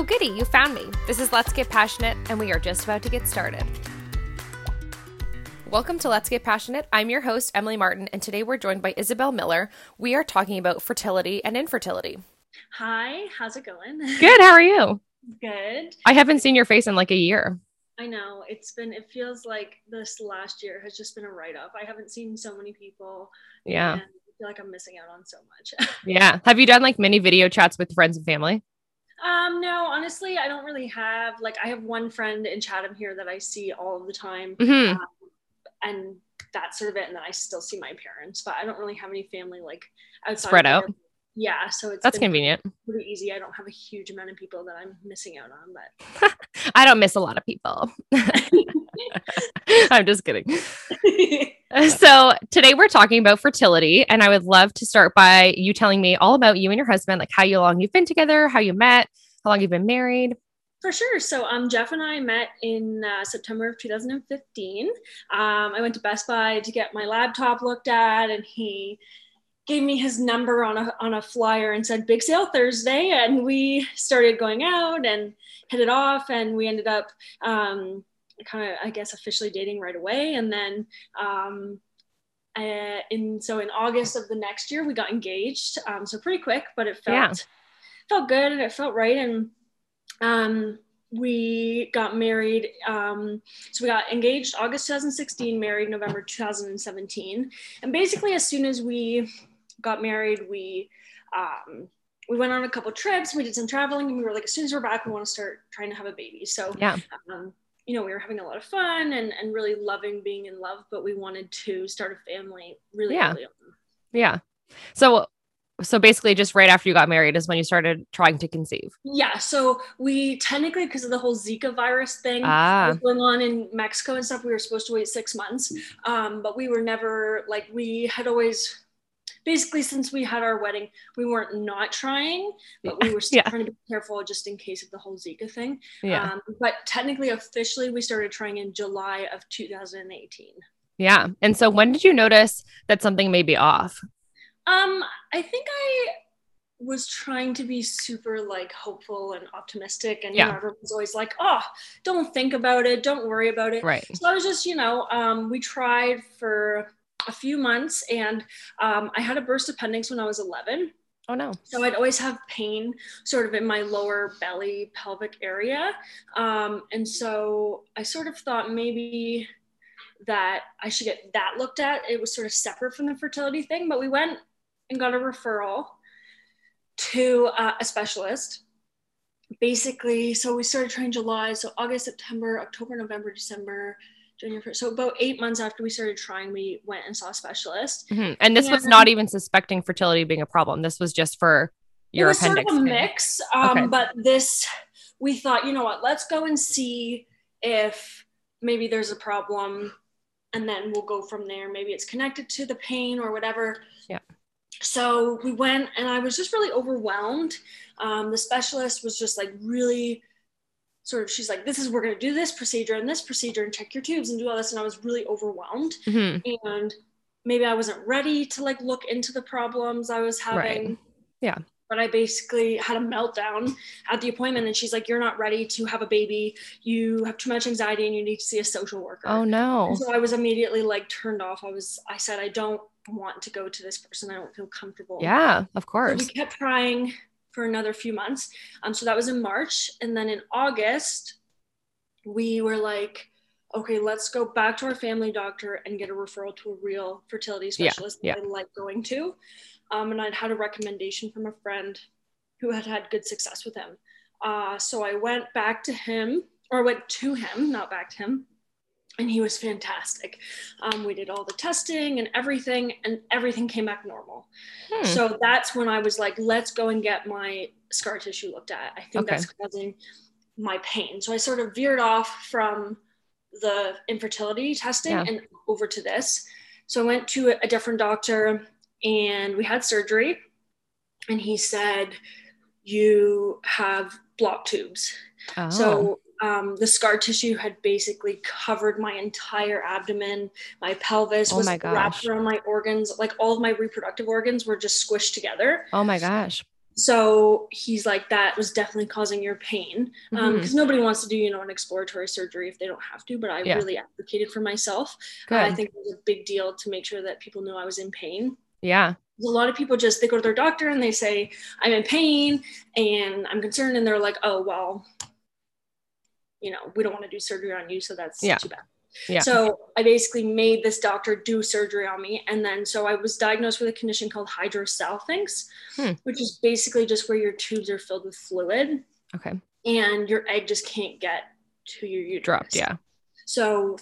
Oh, goody, you found me. This is Let's Get Passionate, and we are just about to get started. Welcome to Let's Get Passionate. I'm your host, Emily Martin, and today we're joined by Isabel Miller. We are talking about fertility and infertility. Hi, how's it going? Good, how are you? Good. I haven't seen your face in like a year. I know. It's been, it feels like this last year has just been a write off. I haven't seen so many people. Yeah. And I feel like I'm missing out on so much. yeah. Have you done like many video chats with friends and family? Um, no, honestly, I don't really have like I have one friend in Chatham here that I see all of the time, Mhm. um, and that's sort of it. And then I still see my parents, but I don't really have any family like outside. Spread of out. there. Yeah, so it's That's convenient. pretty easy. I don't have a huge amount of people that I'm missing out on, but I don't miss a lot of people. I'm just kidding. So, today we're talking about fertility, and I would love to start by you telling me all about you and your husband, like how long you've been together, how you met, how long you've been married. For sure. So um, Jeff and I met in uh, September of 2015. Um, I went to Best Buy to get my laptop looked at, and he gave me his number on a on a flyer and said "Big Sale Thursday," and we started going out and hit it off, and we ended up um, kind of, I guess, officially dating right away, and then. Um, uh, in so in August of the next year, we got engaged. Um, so pretty quick, but it felt Yeah. felt good and it felt right. And um, we got married. Um, so we got engaged August 2016, married November 2017. And basically, as soon as we got married, we um, we went on a couple trips. We did some traveling, and we were like, as soon as we're back, we want to start trying to have a baby. So Yeah. um, you know, we were having a lot of fun and, and really loving being in love, but we wanted to start a family really Yeah. early on. Yeah. So, so basically, just right after you got married is when you started trying to conceive. Yeah, so we technically, because of the whole Zika virus thing Ah. going on in Mexico and stuff, we were supposed to wait six months. Um, but we were never like we had always basically since we had our wedding, we weren't not trying, but we were still Yeah. trying to be careful just in case of the whole Zika thing. Yeah. Um, but technically, officially, we started trying in July of 2018. yeah. And so, when did you notice that something may be off? Um, I think I was trying to be super like hopeful and optimistic, and you Yeah. know, everyone's always like, "Oh, don't think about it, don't worry about it." Right. So I was just, you know, um, we tried for a few months, and um, I had a burst appendix when I was 11. Oh no. So I'd always have pain sort of in my lower belly pelvic area. Um, and so I sort of thought maybe that I should get that looked at. It was sort of separate from the fertility thing, but we went and got a referral to uh, a specialist. Basically, so we started trying July, so August, September, October, November, December, January. So about eight months after we started trying, we went and saw a specialist. Mhm. And this was not even suspecting fertility being a problem. This was just for your it was appendix. sort of a mix um, Okay. but this we thought you know what let's go and see if maybe there's a problem and then we'll go from there maybe it's connected to the pain or whatever Yeah. so we went and i was just really overwhelmed um, the specialist was just like really sort of she's like this is we're going to do this procedure and this procedure and check your tubes and do all this and i was really overwhelmed Mhm. and maybe I wasn't ready to like look into the problems I was having. Right. Yeah. But I basically had a meltdown at the appointment, and she's like, "You're not ready to have a baby. You have too much anxiety, and you need to see a social worker." Oh no. And so I was immediately like turned off. I was. I said, "I don't want to go to this person. I don't feel comfortable." Yeah, of So course. we kept trying for another few months. Um, so that was in March, and then in August, we were like, okay, let's go back to our family doctor and get a referral to a real fertility Yeah, specialist yeah. that I like going to. Um, and I'd had a recommendation from a friend who had had good success with him. Uh, so I went back to him, or went to him, not back to him, and he was fantastic. Um, we did all the testing and everything, and everything came back normal. Hmm. So that's when I was like, let's go and get my scar tissue looked at. I think Okay. that's causing my pain. So I sort of veered off from the infertility testing Yeah. and over to this. So I went to a different doctor and we had surgery. And he said, You have blocked tubes. oh. So um, the scar tissue had basically covered my entire abdomen. My pelvis Oh was my wrapped around my organs. Like all of my reproductive organs were just squished together. oh my gosh. so he's like that was definitely causing your pain because um, Mhm. nobody wants to do you know an exploratory surgery if they don't have to but i Yeah. really advocated for myself Uh, i think it was a big deal to make sure that people knew i was in pain yeah. a lot of people just they go to their doctor and they say i'm in pain and i'm concerned and they're like oh well you know we don't want to do surgery on you so that's Yeah. too bad Yeah. so i basically made this doctor do surgery on me and then so i was diagnosed with a condition called hydrosalpinx Hmm. which is basically just where your tubes are filled with fluid Okay. and your egg just can't get to your uterus Dropped. Yeah. so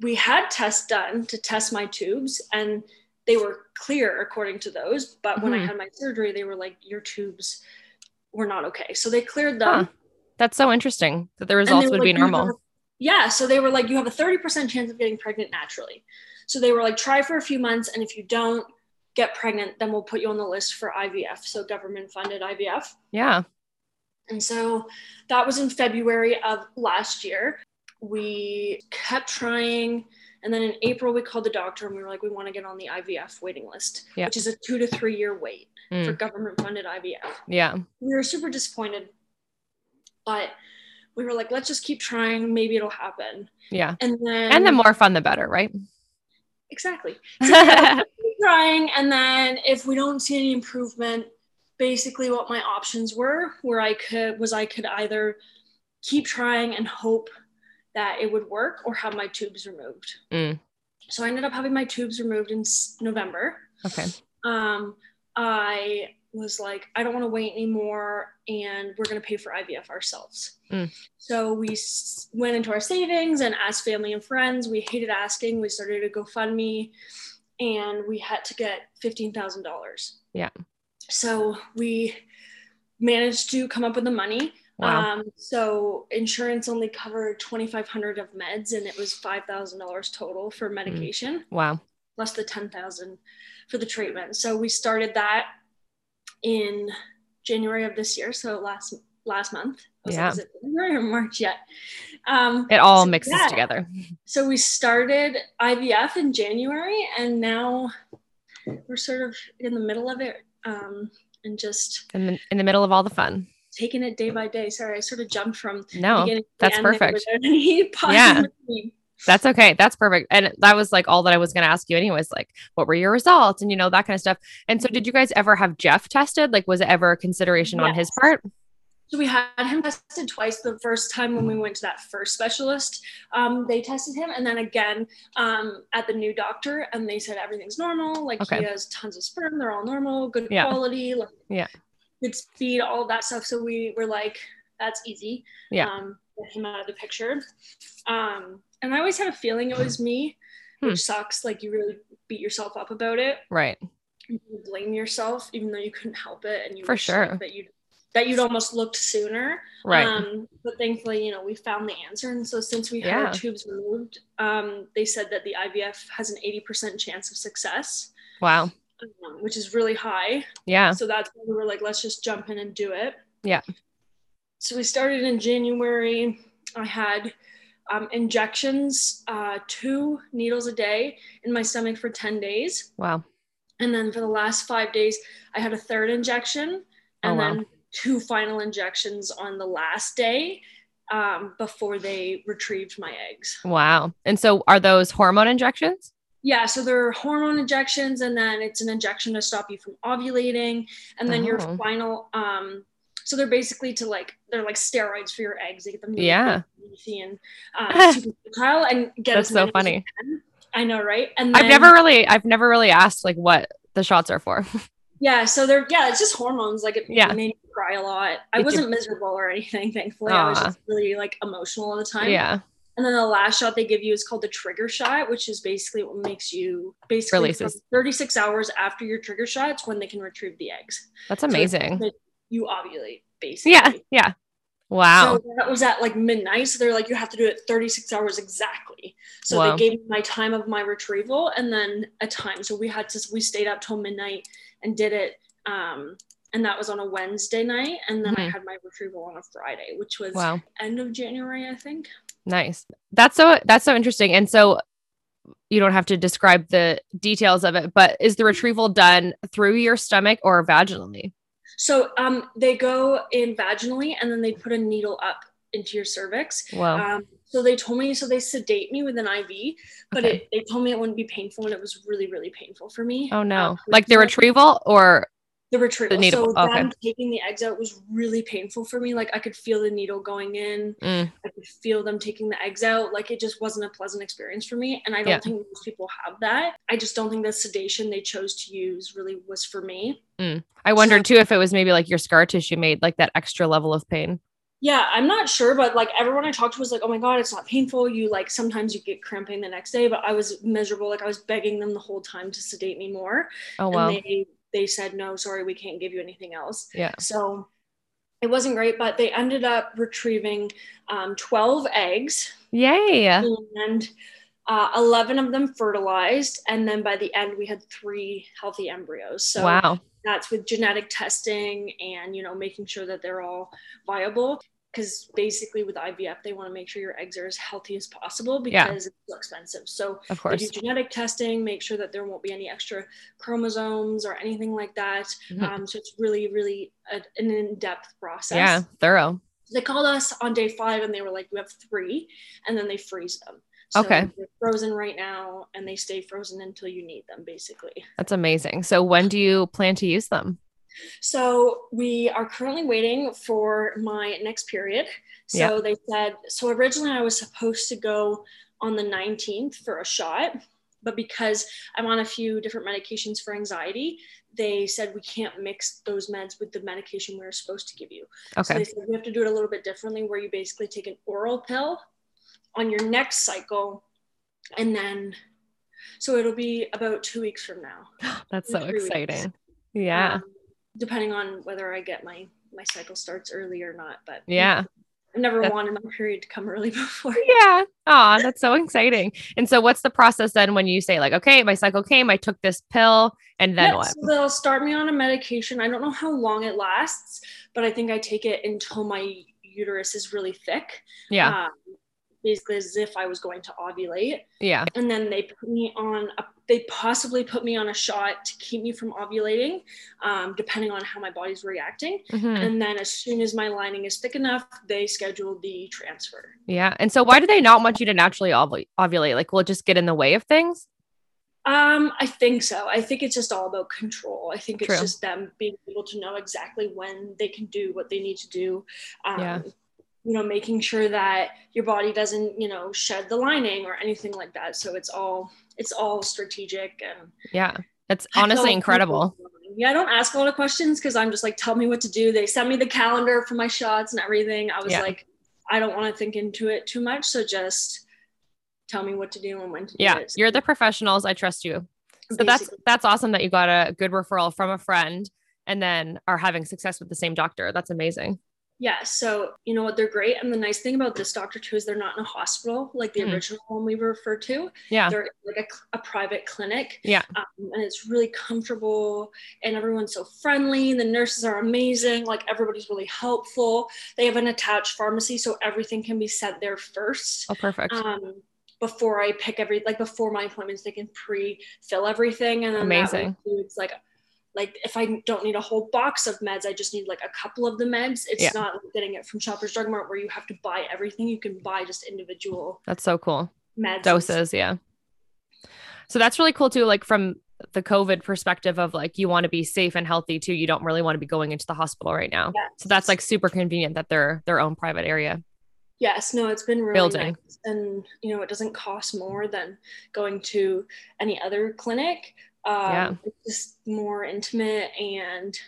we had tests done to test my tubes and they were clear according to those. But when I Mhm. had my surgery, they were like, your tubes were not okay. So they cleared them. Huh. That's so interesting that the results would be like, "You have normal. a-" Yeah. So they were like, you have a 30% chance of getting pregnant naturally. So they were like, try for a few months. And if you don't get pregnant, then we'll put you on the list for IVF. So government funded IVF. Yeah. And so that was in February of last year. We kept trying. And then in April, we called the doctor and we were like, we want to get on the IVF waiting list, Yeah. which is a two to three year wait Mm. for government funded IVF. Yeah. We were super disappointed, but we were like, let's just keep trying. Maybe it'll happen. Yeah. And then, And the more fun, the better, right? exactly. keep trying and then if we don't see any improvement basically what my options were where i could was i could either keep trying and hope that it would work or have my tubes removed Mm. so i ended up having my tubes removed in november okay. um, i was like i don't want to wait anymore and we're going to pay for ivf ourselves Mm. so we s- went into our savings and asked family and friends we hated asking we started a gofundme and we had to get $15000 Yeah. so we managed to come up with the money Wow. um, so insurance only covered 2500 of meds and it was $5000 total for Mm. medication wow. plus the 10,000 for the treatment. So we started that in January of this year. So last last month. I was like, Yeah. it January or March yet? Um, It all so mixes yeah. together. So we started IVF in January, and now we're sort of in the middle of it, um, and just In the, in the middle of all the fun. taking it day by day. Sorry, I sort of jumped from No, beginning to that's perfect. without any pause Yeah. That's okay. That's perfect. And that was like all that I was going to ask you, anyways. Like, what were your results and, you know, that kind of stuff. And so, did you guys ever have Jeff tested? Like, was it ever a consideration on his part? So we had him tested twice. The first time when we went to that first specialist, um, they tested him, and then again um, at the new doctor, and they said everything's normal. Like Okay. he has tons of sperm, they're all normal, good Yeah. quality, like Yeah. good speed, all of that stuff. So we were like, that's easy. Yeah. Um, get him out of the picture. Um, and I always had a feeling it was me, Hmm. which sucks. Like you really beat yourself up about it Right. you blame yourself even though you couldn't help it and you For sure. that you that you'd almost looked sooner Right. um but thankfully you know we found the answer and so since we had Yeah. our tubes removed um they said that the ivf has an 80% chance of success wow. um, which is really high Yeah. so that's why we were like let's just jump in and do it Yeah. so we started in january i had um, injections uh, two needles a day in my stomach for 10 days Wow. and then for the last five days, I had a third injection Oh, and wow. then two final injections on the last day um, before they retrieved my eggs. Wow. And so, are those hormone injections? Yeah, so they're hormone injections, and then it's an injection to stop you from ovulating, and then your Oh. final. Um, so they're basically to like they're like steroids for your eggs. They get them Yeah. and uh, super fertile and get That's so funny. I know, right? And I've never really, I've never really asked like what the shots are for. Yeah, so they're yeah, it's just hormones. Like it Yeah. made me cry a lot. I Did wasn't miserable or anything, thankfully. I was just really like emotional all the time. yeah. And then the last shot they give you is called the trigger shot, which is basically what makes you basically Releases. 36 hours after your trigger shot, it's when they can retrieve the eggs. That's amazing. when you ovulate, basically. Yeah. Yeah. Wow. So that was at like midnight. So they're like, you have to do it 36 hours exactly. So Wow. they gave me my time of my retrieval and then a time. So we had to, we stayed up till midnight and did it. Um, and that was on a Wednesday night. And then I Mhm. had my retrieval on a Friday, which was wow. end of January, I think. Nice. That's so that's so interesting. And so you don't have to describe the details of it, but is the retrieval done through your stomach or vaginally? So um, they go in vaginally and then they put a needle up into your cervix. Wow. Um, so they told me, so they sedate me with an IV, but Okay. it, they told me it wouldn't be painful and it was really, really painful for me. Oh no. Um, like the retrieval or the retrieval. needle, So okay. them taking the eggs out was really painful for me. Like I could feel the needle going in. Mm, I could feel them taking the eggs out. Like it just wasn't a pleasant experience for me. And I don't Yeah. think most people have that. I just don't think the sedation they chose to use really was for me. I wondered too if it was maybe like your scar tissue made like that extra level of pain. Yeah, I'm not sure, but like everyone I talked to was like, "Oh my god, it's not painful." You like sometimes you get cramping the next day, but I was miserable. Like I was begging them the whole time to sedate me more, Oh wow. and they they said, "No, sorry, we can't give you anything else." yeah. So it wasn't great, but they ended up retrieving um, 12 eggs Yay. and uh, 11 of them fertilized, and then by the end we had three healthy embryos. So wow. that's with genetic testing and you know making sure that they're all viable because basically with IVF they want to make sure your eggs are as healthy as possible because Yeah. it's so expensive. So Of they do genetic testing, make sure that there won't be any extra chromosomes or anything like that. Mhm. Um, so it's really, really a, an in-depth process. Yeah. Thorough. They called us on day five and they were like, "You have three, and then they freeze them. So Okay. They're frozen right now, and they stay frozen until you need them, basically. That's amazing. So when do you plan to use them? So we are currently waiting for my next period. So Yeah. they said, so originally I was supposed to go on the 19th for a shot, but because I'm on a few different medications for anxiety, they said we can't mix those meds with the medication we are supposed to give you. So Okay. they said we have to do it a little bit differently where you basically take an oral pill on your next cycle and then so it'll be about two weeks from now. That's so three weeks. exciting. Yeah. Um, depending on whether I get my my cycle starts early or not. But Yeah. I've never That- wanted my period to come early before. Yeah. Oh, that's so exciting. And so what's the process then when you say like, okay, my cycle came, I took this pill, and then Yeah, what? so they'll start me on a medication. I don't know how long it lasts, but I think I take it until my uterus is really thick. Yeah. Um, basically, as if I was going to ovulate. Yeah. and then they put me on a, they possibly put me on a shot to keep me from ovulating um, depending on how my body's reacting Mhm. and then as soon as my lining is thick enough they schedule the transfer Yeah. And so why do they not want you to naturally ovu- ovulate? Like, will it just get in the way of things? um i think so i think it's just all about control i think it's True. just them being able to know exactly when they can do what they need to do um, Yeah. You know making sure that your body doesn't you know shed the lining or anything like that so it's all it's all strategic and Yeah. It's I honestly incredible. Yeah, I don't ask a lot of questions because I'm just like, tell me what to do. They send me the calendar for my shots and everything. I was Yeah. like, I don't want to think into it too much. So just tell me what to do and when to do Yeah. it. You're the professionals. I trust you. So that's that's awesome that you got a good referral from a friend and then are having success with the same doctor. That's amazing. Yeah. So you know what? They're great. And the nice thing about this doctor too is they're not in a hospital like the Mm. original one we referred to. Yeah. They're like a, a private clinic. Yeah. Um, and it's really comfortable and everyone's so friendly. The nurses are amazing. Like everybody's really helpful. They have an attached pharmacy, so everything can be sent there first. Oh, perfect. um, before I pick every like before my appointments, they can pre-fill everything, and then Amazing. That includes like like if I don't need a whole box of meds, I just need like a couple of the meds. It's Yeah. not getting it from Shoppers Drug Mart where you have to buy everything. You can buy just individual That's so cool. meds. Doses. Yeah. So that's really cool too. Like from the COVID perspective of like, you want to be safe and healthy too. You don't really want to be going into the hospital right now. Yes. So that's like super convenient that they're their own private area. Yes, no, it's been really Building. nice. And you know, it doesn't cost more than going to any other clinic. Um, Yeah. It's just more intimate and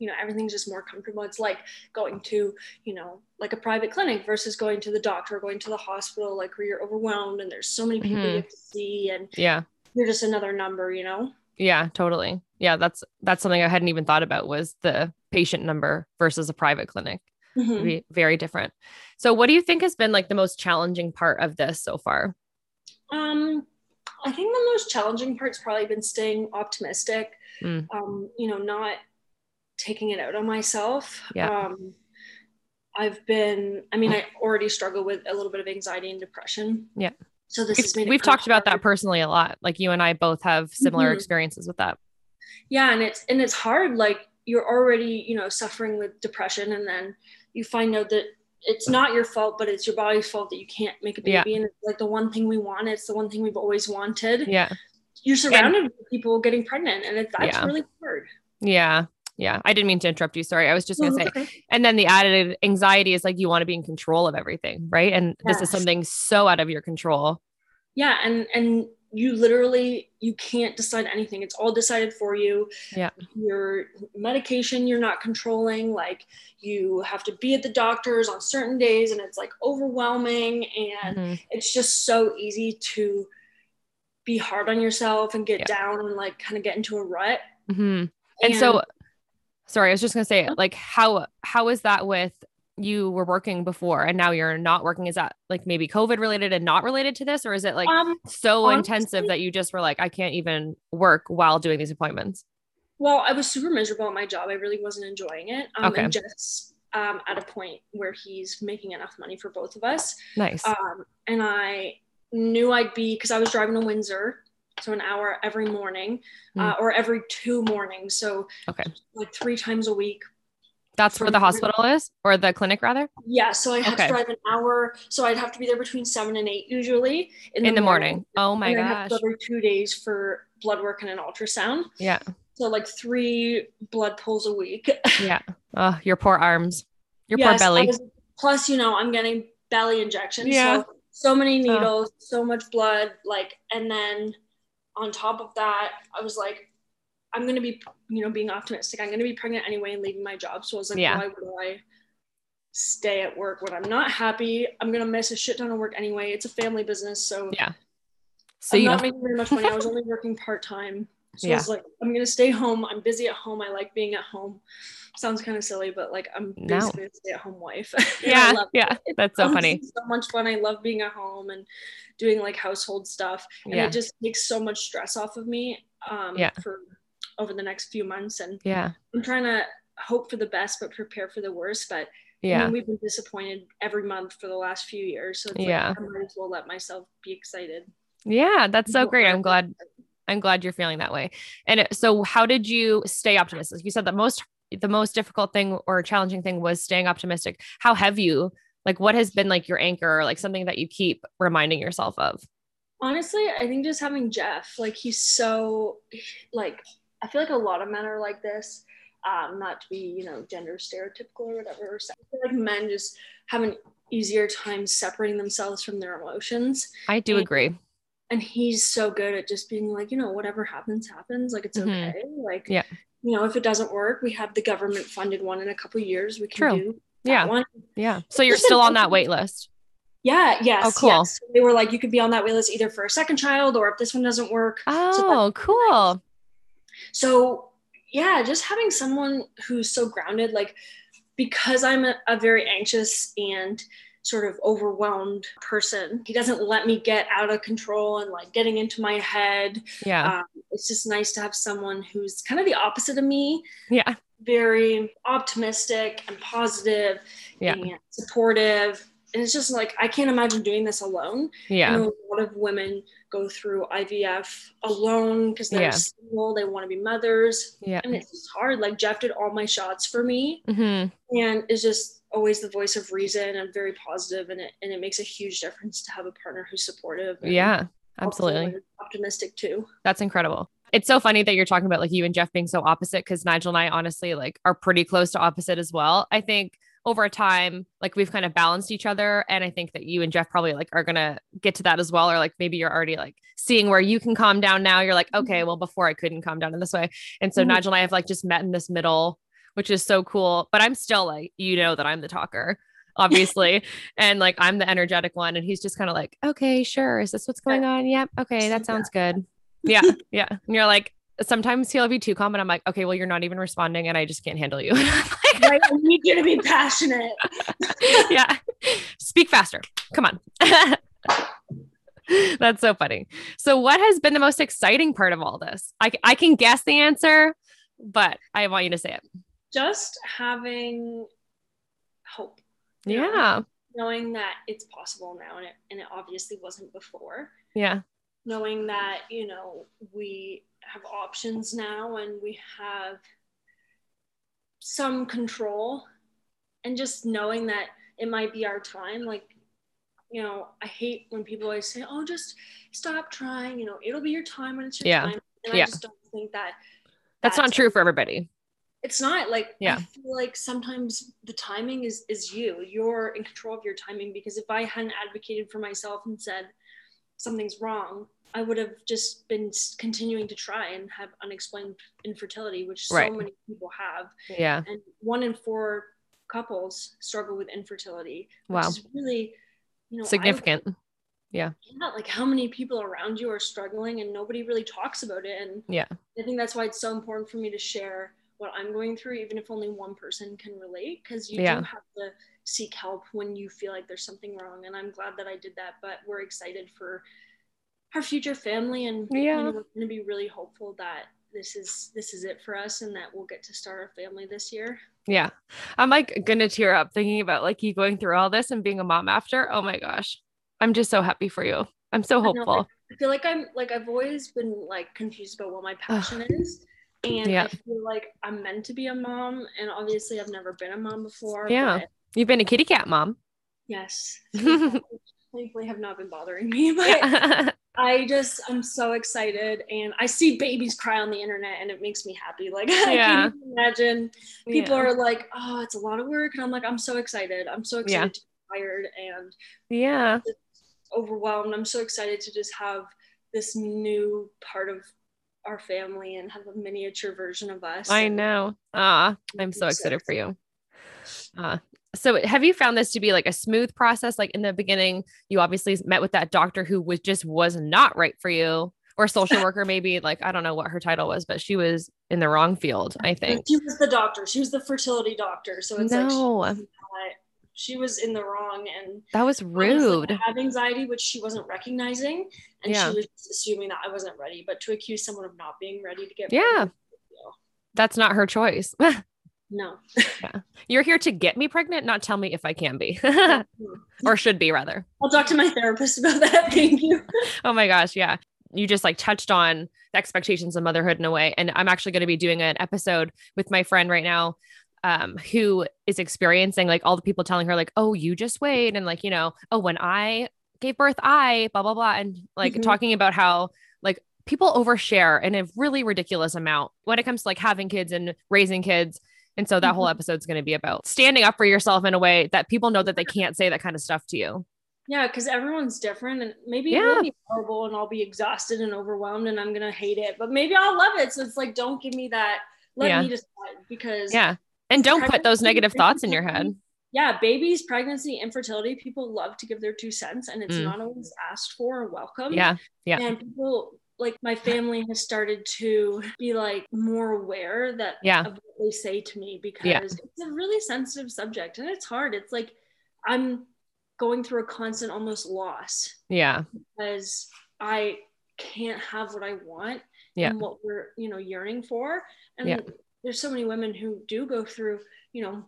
you know, everything's just more comfortable. It's like going to, you know, like a private clinic versus going to the doctor or going to the hospital, like where you're overwhelmed and there's so many people Mhm. you have to see and Yeah. you're just another number, you know? Yeah, totally. Yeah, that's that's something I hadn't even thought about was the patient number versus a private clinic. Mhm. be very different. So what do you think has been like the most challenging part of this so far? Um, I think the most challenging part's probably been staying optimistic. Mm. Um, you know, not taking it out on myself. Yeah. Um, I've been. I mean, I already struggle with a little bit of anxiety and depression. Yeah. So this We've, has made it we've talked about that personally a lot. Like you and I both have similar Mhm. experiences with that. Yeah, and it's and it's hard. Like you're already you know suffering with depression and then you find out that it's not your fault but it's your body's fault that you can't make a baby Yeah. and it's like the one thing we want it's the one thing we've always wanted Yeah. you're surrounded with people getting pregnant and it's that's Yeah. really hard Yeah. Yeah. I didn't mean to interrupt you. Sorry. I was just going to say, No, okay. and then the added anxiety is like you want to be in control of everything. Right. And this is something so out of your control. yeah and and you literally you can't decide anything it's all decided for you Yeah. your medication you're not controlling like you have to be at the doctors on certain days and it's like overwhelming and Mhm. it's just so easy to be hard on yourself and get Yeah. down and like kind of get into a rut Mhm. And so, sorry, I was just going to say, like, how, how is that with you were working before and now you're not working? Is that like maybe COVID related and not related to this? Or is it like um so honestly- intensive that you just were like, I can't even work while doing these appointments? Well, I was super miserable at my job. I really wasn't enjoying it. Um, Okay. And just um, at a point where he's making enough money for both of us. Nice. Um, and I knew I'd be, because I was driving to Windsor, so an hour every morning uh, or every two mornings. So. Okay. like three times a week. That's where the hospital is or the clinic rather Yeah. So I have Okay. to drive an hour. So I'd have to be there between seven and eight usually in the morning. Oh my and I have to gosh. go every two days for blood work and an ultrasound. Yeah. So like three blood pulls a week. Yeah. Oh, your poor arms, your Yes, poor belly. was- plus, you know, I'm getting belly injections. Yeah. So, so many Oh. needles, so much blood. Like, and then on top of that, I was like, I'm going to be, you know, being optimistic. I'm going to be pregnant anyway and leaving my job. So I was like, Yeah. why would I stay at work when I'm not happy? I'm going to miss a shit ton of work anyway. It's a family business. So Yeah. So I'm not don't, making very much money. I was only working part time. So I was like, I'm gonna stay home. I'm busy at home. I like being at home. Sounds kind of silly, but like I'm No. basically a stay at home wife. I yeah, it. yeah, that's so funny. So much fun. I love being at home and doing like household stuff. And Yeah. it just takes so much stress off of me um, Yeah. for over the next few months. And Yeah, I'm trying to hope for the best, but prepare for the worst. But I yeah, mean, we've been disappointed every month for the last few years. So it's Yeah. like, I might as well let myself be excited. yeah. That's so great. I'm glad. I'm glad you're feeling that way. And so, how did you stay optimistic? You said that most, the most difficult thing or challenging thing was staying optimistic. How have you? Like, what has been like your anchor, or like something that you keep reminding yourself of? Honestly, I think just having Jeff, like he's so like I feel like a lot of men are like this. Um, not to be, you know, gender stereotypical or whatever. So I feel like men just have an easier time separating themselves from their emotions. I do And- agree. And he's so good at just being like, you know, whatever happens, happens. Like it's Mhm. okay. Like, Yeah. you know, if it doesn't work, we have the government funded one in a couple years. We can True. do Yeah, one. yeah. So you're still on that wait list. Yeah, yes. Oh, cool. yes. They were like, you could be on that wait list either for a second child or if this one doesn't work. So Oh, cool. So yeah just having someone who's so grounded like because i'm a, a very anxious and sort of overwhelmed person he doesn't let me get out of control and like getting into my head. Yeah, um, it's just nice to have someone who's kind of the opposite of me. Yeah, very optimistic and positive Yeah. and supportive and it's just like i can't imagine doing this alone yeah, a lot of women go through IVF alone because they're Yeah. single, they want to be mothers, yeah. and it's just hard. Like Jeff did all my shots for me, hmm and is just always the voice of reason and very positive, and it and it makes a huge difference to have a partner who's supportive. Yeah, absolutely. optimistic too. That's incredible. It's so funny that you're talking about like you and Jeff being so opposite because Nigel and I honestly like are pretty close to opposite as well. I think over time, like we've kind of balanced each other. And I think that you and Jeff probably like are gonna get to that as well. Or like maybe you're already like seeing where you can calm down now. You're like, okay, well, before I couldn't calm down in this way. And so Mhm. Nigel and I have like just met in this middle, which is so cool. But I'm still like, you know that I'm the talker. Obviously, and like I'm the energetic one, and he's just kind of like, okay, sure. Is this what's going on? Yep. Okay, that sounds good. Yeah, yeah. And you're like, sometimes he'll be too calm and I'm like, okay, well, you're not even responding and I just can't handle you. Like, Right? I need you to be passionate. yeah. Speak faster. Come on. That's so funny. So what has been the most exciting part of all this? I, I can guess the answer, but I want you to say it. Just having hope. you know, Yeah. Knowing that it's possible now, and it and it obviously wasn't before. Yeah. Knowing that you know we have options now and we have some control and just knowing that it might be our time like you know i hate when people always say oh just stop trying you know it'll be your time when it's your Yeah. time and Yeah. i just don't think that That's not true for everybody. it's not like Yeah. i feel like sometimes the timing is is you you're in control of your timing because if i hadn't advocated for myself and said something's wrong i would have just been continuing to try and have unexplained infertility which so Right. many people have Yeah. and one in four couples struggle with infertility which Wow. is really you know Significant. yeah, like how many people around you are struggling and nobody really talks about it and Yeah. i think that's why it's so important for me to share what i'm going through even if only one person can relate because you Yeah. do have to seek help when you feel like there's something wrong and i'm glad that i did that but we're excited for our future family and you Yeah. know, we're going to be really hopeful that this is this is it for us and that we'll get to start our family this year Yeah. I'm like gonna tear up thinking about like you going through all this and being a mom after. Oh my gosh. I'm just so happy for you. I'm so know, hopeful. I feel like I'm like I've always been like confused about what my passion is. And Yeah. I feel like I'm meant to be a mom. And obviously I've never been a mom before. Yeah. You've been a kitty cat mom. yes. Thankfully have not been bothering me. But Yeah. I just I'm so excited and I see babies cry on the internet and it makes me happy. Like I can't imagine people Yeah. are like, oh, it's a lot of work. And I'm like, I'm so excited. I'm so Yeah. excited to be tired and yeah. overwhelmed. I'm so excited to just have this new part of our family and have a miniature version of us. I know. Ah, I'm so excited for you. Uh, so have you found this to be like a smooth process? Like in the beginning, you obviously met with that doctor who was just was not right for you, or social worker, maybe like I don't know what her title was, but she was in the wrong field, I think. She was the doctor. She was the fertility doctor. So it's like she she was in the wrong and That was rude. I had anxiety, which she wasn't recognizing, and Yeah. she was assuming that I wasn't ready. But to accuse someone of not being ready to get Yeah. pregnant, That's not her choice. no, You're here to get me pregnant, not tell me if I can be or should be rather. I'll talk to my therapist about that. Thank you. Oh my gosh, yeah. You just like touched on the expectations of motherhood in a way. And I'm actually going to be doing an episode with my friend right now um who is experiencing like all the people telling her like, "Oh, you just wait." And like, you know, "Oh, when I gave birth, I blah blah blah." And like Mhm. talking about how like people overshare in a really ridiculous amount when it comes to like having kids and raising kids. And so that whole Mhm. episode's going to be about standing up for yourself in a way that people know that they can't say that kind of stuff to you. Yeah, because everyone's different, and maybe Yeah. it will be horrible, and I'll be exhausted and overwhelmed, and I'm gonna hate it. But maybe I'll love it. So it's like, don't give me that. Let Yeah. me decide because Yeah. And don't put those negative thoughts in your head. Yeah, babies, pregnancy, infertility. People love to give their two cents, and it's Mm. not always asked for or welcome. Yeah. Yeah. and people like my family has started to be like more aware that Yeah. of what they say to me because Yeah. it's a really sensitive subject and it's hard. It's like I'm going through a constant almost loss Yeah. because I can't have what I want Yeah. and what we're, you know, yearning for. And Yeah. there's so many women who do go through, you know,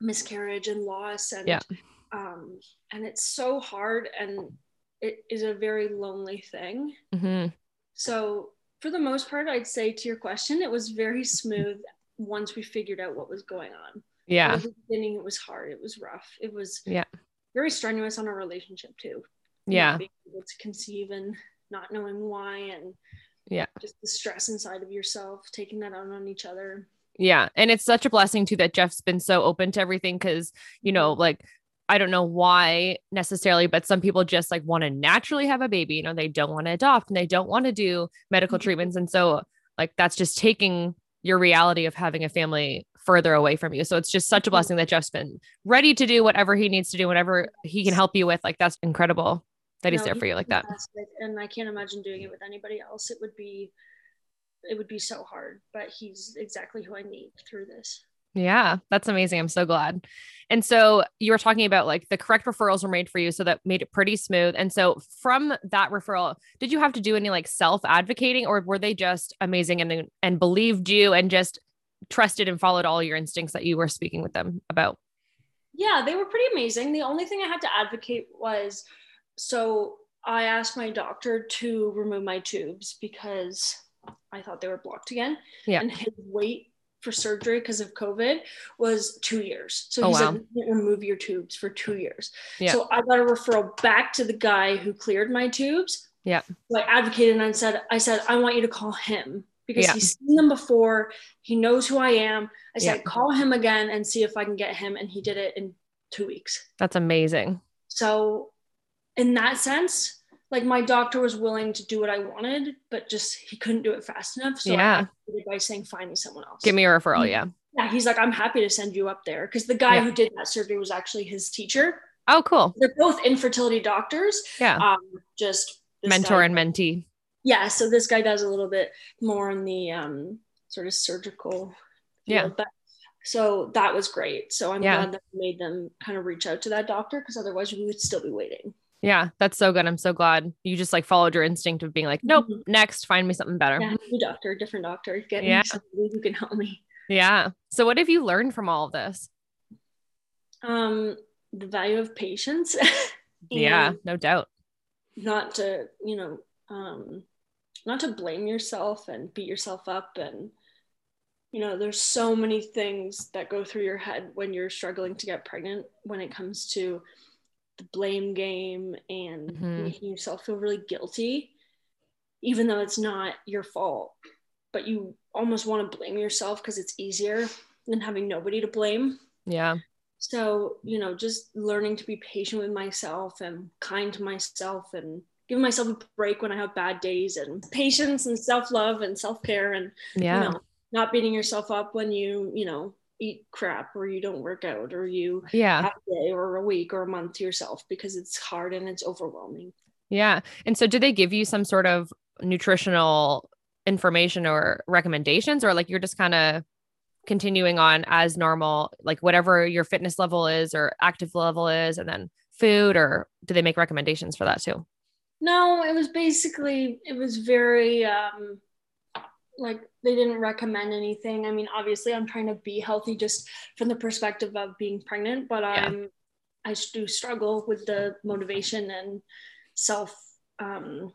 miscarriage and loss and Yeah. um and it's so hard and it is a very lonely thing. hmm So for the most part, I'd say to your question, it was very smooth once we figured out what was going on. Yeah. At the beginning, it was hard. It was rough. It was Yeah. very strenuous on our relationship too. Yeah. Being able to conceive and not knowing why and Yeah. just the stress inside of yourself, taking that out on each other. Yeah. And it's such a blessing too that Jeff's been so open to everything because, you know, like, I don't know why necessarily, but some people just like want to naturally have a baby. You know, they don't want to adopt and they don't want to do medical Mhm. treatments. And so, like, that's just taking your reality of having a family further away from you. So it's just such a Mhm. blessing that Jeff's been ready to do whatever he needs to do, whatever he can help you with. Like, that's incredible that he's No, there for you like that. And I can't imagine doing it with anybody else. It would be it would be so hard, but he's exactly who I need through this. Yeah, that's amazing. I'm so glad. And so you were talking about like the correct referrals were made for you, so that made it pretty smooth. And so from that referral, did you have to do any like self advocating, or were they just amazing and and believed you and just trusted and followed all your instincts that you were speaking with them about? Yeah, they were pretty amazing. The only thing I had to advocate was so I asked my doctor to remove my tubes because I thought they were blocked again. Yeah. And his weight for surgery because of COVID was two years. So Oh, he's wow. like, "We can't remove your tubes for two years. Yeah. So I got a referral back to the guy who cleared my tubes. Yeah. So I advocated and I said, I said, I want you to call him because Yeah. he's seen them before. He knows who I am. I said, Yeah. call him again and see if I can get him. And he did it in two weeks. That's amazing. So, in that sense, like my doctor was willing to do what I wanted, but just he couldn't do it fast enough. So Yeah. I by saying, find me someone else. Give me a referral. Yeah. yeah, he's like, I'm happy to send you up there because the guy Yeah. who did that surgery was actually his teacher. Oh, cool. They're both infertility doctors. Yeah. Um, just Mentor guy- and mentee. yeah. So this guy does a little bit more in the um, sort of surgical. Yeah. field, But so that was great. So I'm Yeah. glad that we made them kind of reach out to that doctor because otherwise we would still be waiting. Yeah. That's so good. I'm so glad you just like followed your instinct of being like, nope, Mhm. next, find me something better. Yeah, new doctor, different doctor. Get Yeah. me somebody who can help me. Yeah. So what have you learned from all of this? Um, the value of patience. Yeah, no doubt. Not to, you know, um, not to blame yourself and beat yourself up and you know there's so many things that go through your head when you're struggling to get pregnant when it comes to the blame game and Mhm. making yourself feel really guilty even though it's not your fault but you almost want to blame yourself because it's easier than having nobody to blame Yeah. so you know just learning to be patient with myself and kind to myself and giving myself a break when i have bad days and patience and self-love and self-care and Yeah. you know not beating yourself up when you you know eat crap or you don't work out or you Yeah. have a day or a week or a month to yourself because it's hard and it's overwhelming Yeah. And so do they give you some sort of nutritional information or recommendations or like you're just kind of continuing on as normal, like whatever your fitness level is or active level is and then food or do they make recommendations for that too? no it was basically it was very um like they didn't recommend anything i mean obviously i'm trying to be healthy just from the perspective of being pregnant but Yeah. i'm i do struggle with the motivation and self um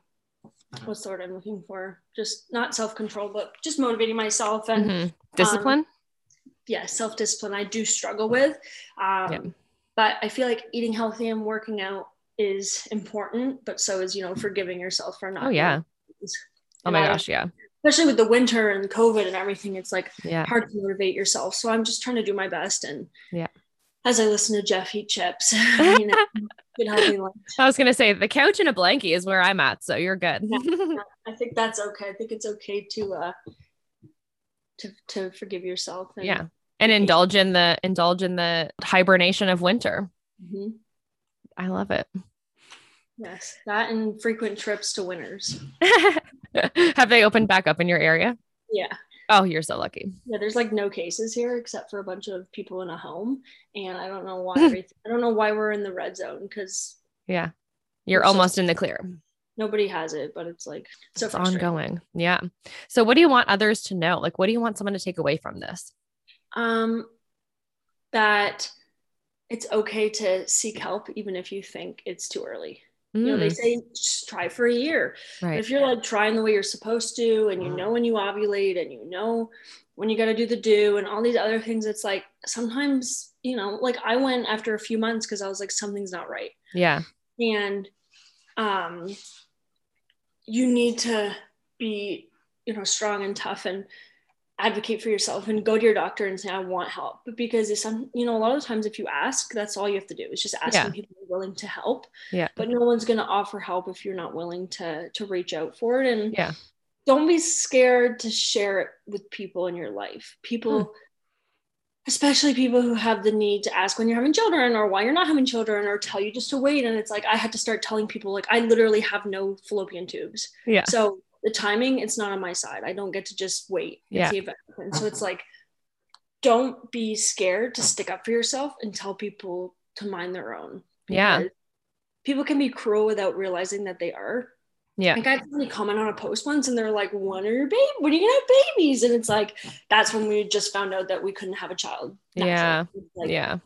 what's the word i'm looking for just not self-control but just motivating myself and Mhm. Discipline? yeah self-discipline i do struggle with um, Yeah. but i feel like eating healthy and working out is important but so is you know forgiving yourself for not Oh, yeah. things. oh my gosh. Yeah. Especially with the winter and covid and everything it's like Yeah. hard to motivate yourself so i'm just trying to do my best and Yeah. as i listen to jeff eat chips you know good healthy life I was going to say the couch and a blankie is where I'm at. So you're good. i think that's okay i think it's okay to uh to, to forgive yourself and, yeah. And indulge in the indulge in the hibernation of winter. Mhm. I love it. yes that and frequent trips to winners Have they opened back up in your area? yeah Oh, you're so lucky. Yeah, there's like no cases here except for a bunch of people in a home, and I don't know why. I don't know why we're in the red zone because Yeah. You're almost in the clear. nobody has it. But it's like so It's ongoing. Yeah. So what do you want others to know? Like what do you want someone to take away from this? Um, that it's okay to seek help even if you think it's too early. You know, they Mm, say just try for a year. Right. if you're like trying the way you're supposed to, and you know when you ovulate, and you know when you got to do the do, and all these other things, it's like sometimes you know, like I went after a few months because I was like something's not right. Yeah. and um, you need to be you know strong and tough and advocate for yourself and go to your doctor and say i want help but because it's some you know a lot of times if you ask that's all you have to do is just asking Yeah. people are willing to help Yeah. but no one's going to offer help if you're not willing to to reach out for it and Yeah. don't be scared to share it with people in your life people Hmm. especially people who have the need to ask when you're having children or why you're not having children or tell you just to wait and it's like i had to start telling people like i literally have no fallopian tubes Yeah. so the timing it's not on my side i don't get to just wait and Yeah. it so it's like don't be scared to stick up for yourself and tell people to mind their own Yeah. people can be cruel without realizing that they are Yeah. like I had somebody comment on a post once and they're like, when are your baby? When are you gonna have babies? And it's like that's when we just found out that we couldn't have a child. naturally. Yeah. Like, Yeah.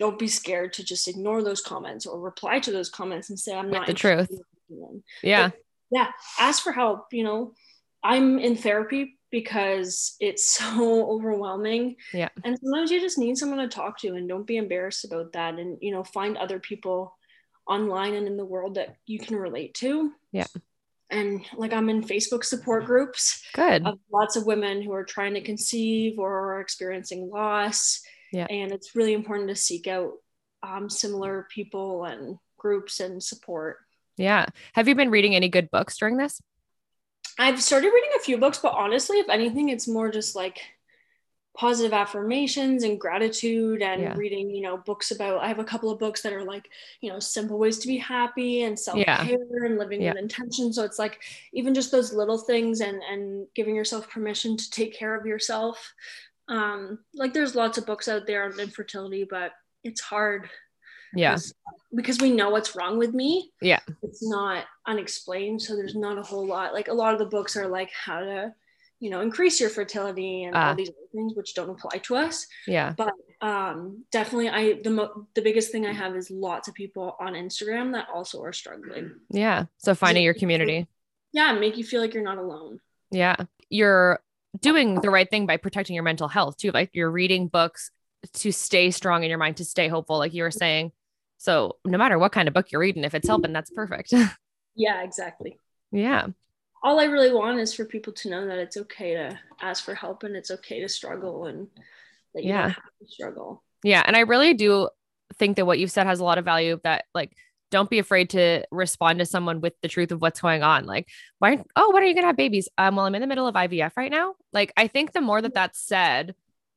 Don't be scared to just ignore those comments or reply to those comments and say, I'm not the truth. yeah them." Yeah. Ask for help. You know, I'm in therapy because it's so overwhelming. Yeah. And sometimes you just need someone to talk to and don't be embarrassed about that and you know find other people online and in the world that you can relate to. Yeah. And like I'm in Facebook support groups Good. of lots of women who are trying to conceive or are experiencing loss. Yeah. And it's really important to seek out um, similar people and groups and support. Yeah. Have you been reading any good books during this? I've started reading a few books, but honestly, if anything, it's more just like positive affirmations and gratitude and Yeah. reading, you know, books about I have a couple of books that are like, you know, simple ways to be happy and self-care and living Yeah. with intention. So it's like even just those little things and and giving yourself permission to take care of yourself. Um, like there's lots of books out there on infertility, but it's hard Yeah. because- we know what's wrong with me. Yeah. It's not unexplained. So there's not a whole lot. Like a lot of the books are like how to, you know, increase your fertility and Ah. all these other things which don't apply to us. Yeah. But um definitely I the mo- the biggest thing I have is lots of people on Instagram that also are struggling. Yeah. So finding your community. Yeah, make you feel like you're not alone. Yeah. You're doing the right thing by protecting your mental health too. Like you're reading books to stay strong in your mind, to stay hopeful, like you were saying. So no matter what kind of book you're reading, if it's helping, that's perfect. Yeah, exactly. yeah. All I really want is for people to know that it's okay to ask for help and it's okay to struggle and that you Yeah. don't have to struggle. Yeah. And I really do think that what you've said has a lot of value that like don't be afraid to respond to someone with the truth of what's going on. Like, why? Oh, when are you gonna have babies? Um, well, I'm in the middle of IVF right now. Like, I think the more that that's said,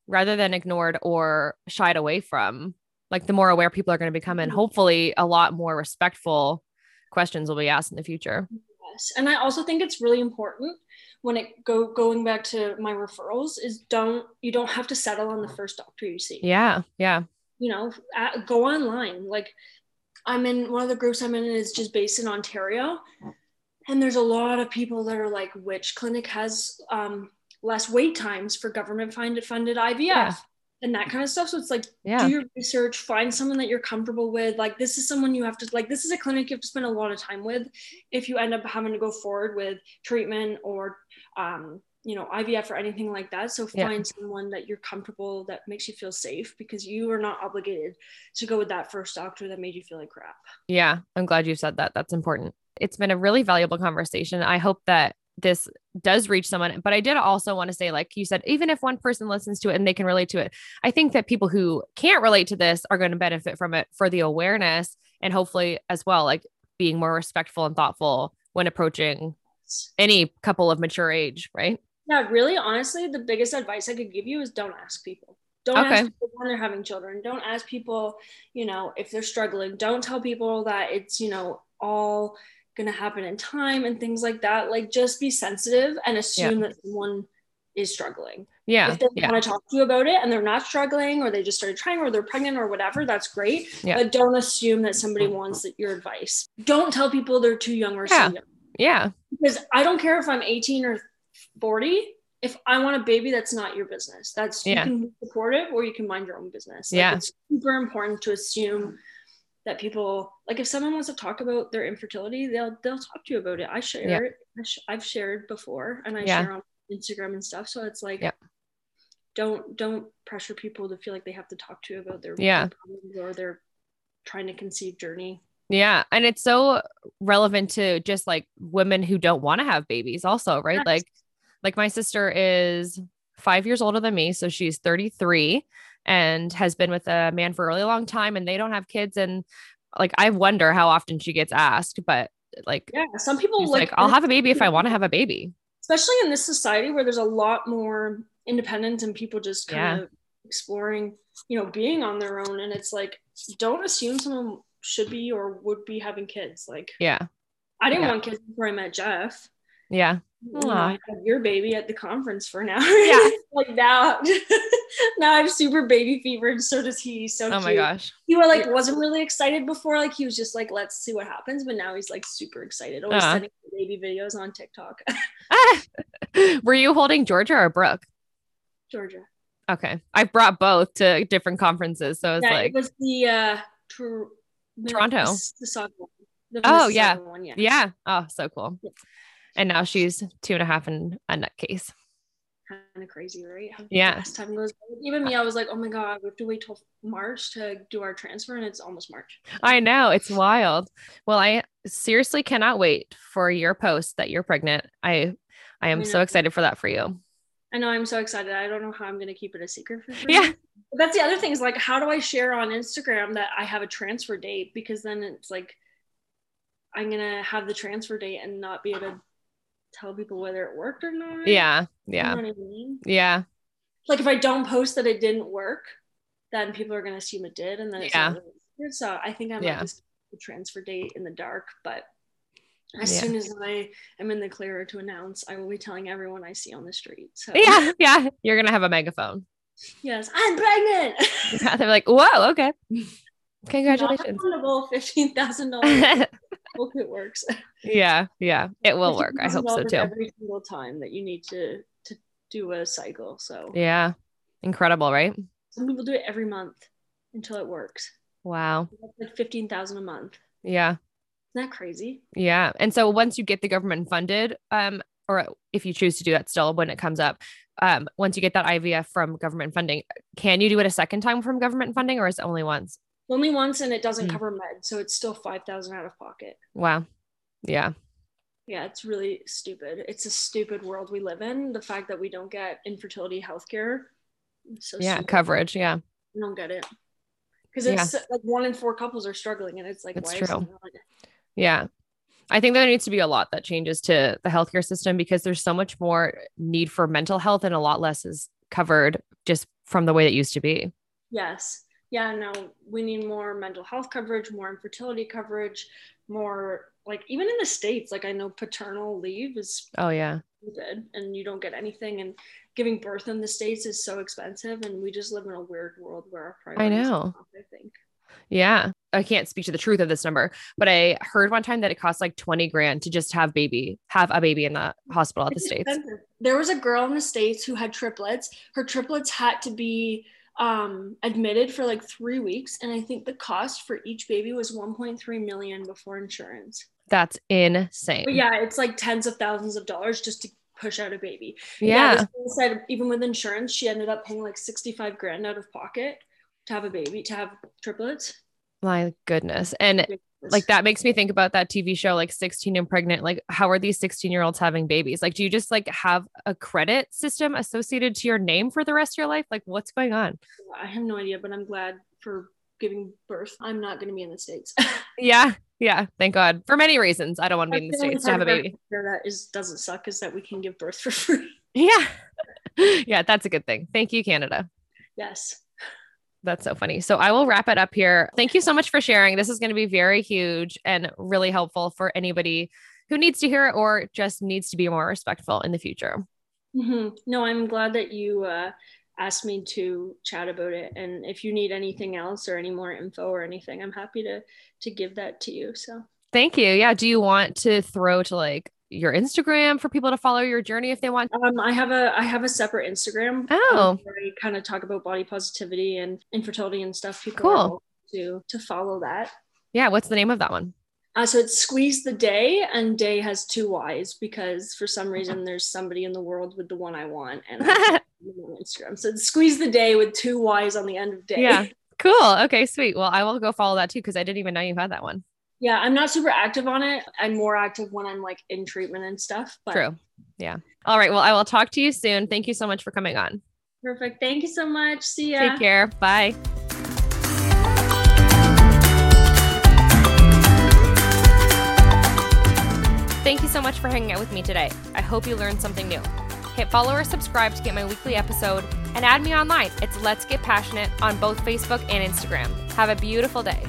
rather than ignored or shied away from, like the more aware people are going to become, and Mhm. hopefully a lot more respectful questions will be asked in the future. Yes. And I also think it's really important when it go going back to my referrals is don't you don't have to settle on the first doctor you see. Yeah. Yeah. You know, at, go online. Like I'm in one of the groups I'm in is just based in Ontario. And there's a lot of people that are like, which clinic has um, less wait times for government funded funded IVF Yeah. And that kind of stuff. So it's like Yeah. do your research, find someone that you're comfortable with. Like this is someone you have to like this is a clinic you have to spend a lot of time with if you end up having to go forward with treatment or um, you know, IVF or anything like that. So Yeah. find someone that you're comfortable that makes you feel safe because you are not obligated to go with that first doctor that made you feel like crap. Yeah, I'm glad you said that. That's important. It's been a really valuable conversation. I hope that this does reach someone, but I did also want to say, like you said, even if one person listens to it and they can relate to it, I think that people who can't relate to this are going to benefit from it for the awareness and hopefully as well, like being more respectful and thoughtful when approaching any couple of mature age, right? Yeah, really, honestly, the biggest advice I could give you is don't ask people. Don't Okay. ask people when they're having children. Don't ask people, you know, if they're struggling. Don't tell people that it's, you know, all gonna happen in time and things like that. Like just be sensitive and assume that someone is struggling. Yeah. if they Yeah. want to talk to you about it and they're not struggling or they just started trying or they're pregnant or whatever, that's great. Yeah. But don't assume that somebody wants your advice. Don't tell people they're too young or Yeah. young Yeah. because I don't care if I'm 18 or 40. If I want a baby, that's not your business. That's Yeah. you can be supportive or you can mind your own business. Like, Yeah. it's super important to assume that people like if someone wants to talk about their infertility, they'll they'll talk to you about it. I share Yeah. it. I sh- I've shared before, and I Yeah. share on Instagram and stuff. So it's like, Yeah. don't don't pressure people to feel like they have to talk to you about their Yeah. problems or their trying to conceive journey. Yeah. And it's so relevant to just like women who don't want to have babies, also, right? Yes. Like, like my sister is five years older than me. So she's 33 and has been with a man for a really long time and they don't have kids. And like, I wonder how often she gets asked, but like, Yeah, some people like, like, I'll have a baby if I want to have a baby. especially in this society where there's a lot more independent and people just kind Yeah. of exploring, you know, being on their own. And it's like, don't assume someone should be or would be having kids. Like, Yeah. I didn't Yeah. want kids before I met Jeff. Yeah. You know, Aw. I had your baby at the conference for now. Yeah. like now, now I have super baby fever, and so does he. So Oh my gosh. He was like wasn't really excited before. Like he was just like, let's see what happens. But now he's like super excited. Always Uh. sending baby videos on TikTok. Were you holding Georgia or Brooke? Georgia. Okay. I've brought both to different conferences. So it's yeah, like, it was the uh Tor- Toronto. Miss- Mississauga one. The Oh, yeah. one, yeah. yeah. Oh, so cool. Yeah. And now she's two and a half in a nutcase. kind of crazy, right? How Yeah. fast time goes. Even me, I was like, oh my god, we have to wait till March to do our transfer, and it's almost March. I know it's wild. Well, I seriously cannot wait for your post that you're pregnant. I I am I so excited for that for you. I know I'm so excited. I don't know how I'm gonna keep it a secret for Yeah. But that's the other thing is like, how do I share on Instagram that I have a transfer date? Because then it's like, I'm gonna have the transfer date and not be able to tell people whether it worked or not. Yeah. You Yeah. know what I mean? Yeah. Like if I don't post that it didn't work, then people are gonna assume it did, and then it's Yeah. really. So I think I might Yeah. just the transfer date in the dark, but. As Yeah. soon as I am in the clear to announce, I will be telling everyone I see on the street. So Yeah. Yeah. You're gonna have a megaphone. yes, I'm pregnant. Yeah, They're like, whoa, okay. Congratulations. Fifteen thousand dollars. Hope it works. yeah. Yeah. It will work. I hope so too. Every single time that you need to to do a cycle. So Yeah. Incredible, right? some people do it every month until it works. Wow. Like fifteen thousand a month. Yeah. Isn't that crazy? Yeah. And so once you get the government funded, um, or if you choose to do that still when it comes up, um, once you get that IVF from government funding, can you do it a second time from government funding or is it only once? Only once, and it doesn't Mm. cover med, so it's still five thousand out of pocket. Wow. Yeah. Yeah, it's really stupid. It's a stupid world we live in. The fact that we don't get infertility healthcare. So Yeah. stupid. Coverage. Yeah. I don't get it. Because it's like one in four couples are struggling, and it's like It's why is true. it? Yeah. I think there needs to be a lot that changes to the healthcare system because there's so much more need for mental health and a lot less is covered just from the way it used to be. Yes. Yeah, no, we need more mental health coverage, more infertility coverage, more like even in the States, like I know paternal leave is Oh, yeah. good and you don't get anything. And giving birth in the States is so expensive. And we just live in a weird world where our priorities are know. off, I think. Yeah. I can't speak to the truth of this number, but I heard one time that it costs like 20 grand to just have baby, have a baby in the hospital at the States. There was a girl in the States who had triplets. Her triplets had to be um, admitted for like three weeks. And I think the cost for each baby was 1.3 million before insurance. That's insane. But yeah, it's like tens of thousands of dollars just to push out a baby. Yeah. girl said even with insurance, she ended up paying like 65 grand out of pocket to have a baby, to have triplets. My goodness. And like that makes me think about that TV show, like 16 and pregnant. Like, how are these 16 year olds having babies? Like, do you just like have a credit system associated to your name for the rest of your life? Like, what's going on? I have no idea, but I'm glad for giving birth. I'm not going to be in the States. Yeah. Yeah. Thank God. For many reasons. I don't want to be in the States to have a part of our baby. That is doesn't suck is that we can give birth for free. Yeah. yeah. That's a good thing. Thank you, Canada. Yes. That's so funny. So I will wrap it up here. Thank you so much for sharing. This is going to be very huge and really helpful for anybody who needs to hear it or just needs to be more respectful in the future. hmm No, I'm glad that you uh, asked me to chat about it. And if you need anything else or any more info or anything, I'm happy to to give that to you. So Thank you. Yeah. Do you want to throw to like your Instagram for people to follow your journey if they want? um, I have a I have a separate Instagram. Oh. um, where I kind of talk about body positivity and infertility and stuff. People Cool. to to follow that. Yeah. What's the name of that one? Uh, so it's squeeze the day, and day has two Y's because for some reason there's somebody in the world with the one I want, and I on Instagram. So it's squeeze the day with two Y's on the end of day. Yeah. Cool. Okay. Sweet. Well, I will go follow that too because I didn't even know you had that one. Yeah. I'm not super active on it. I'm more active when I'm like in treatment and stuff. But True. Yeah. All right. Well, I will talk to you soon. Thank you so much for coming on. perfect. Thank you so much. See ya. Take care. Bye. Thank you so much for hanging out with me today. I hope you learned something new. Hit follow or subscribe to get my weekly episode and add me online. It's Let's Get Passionate on both Facebook and Instagram. Have a beautiful day.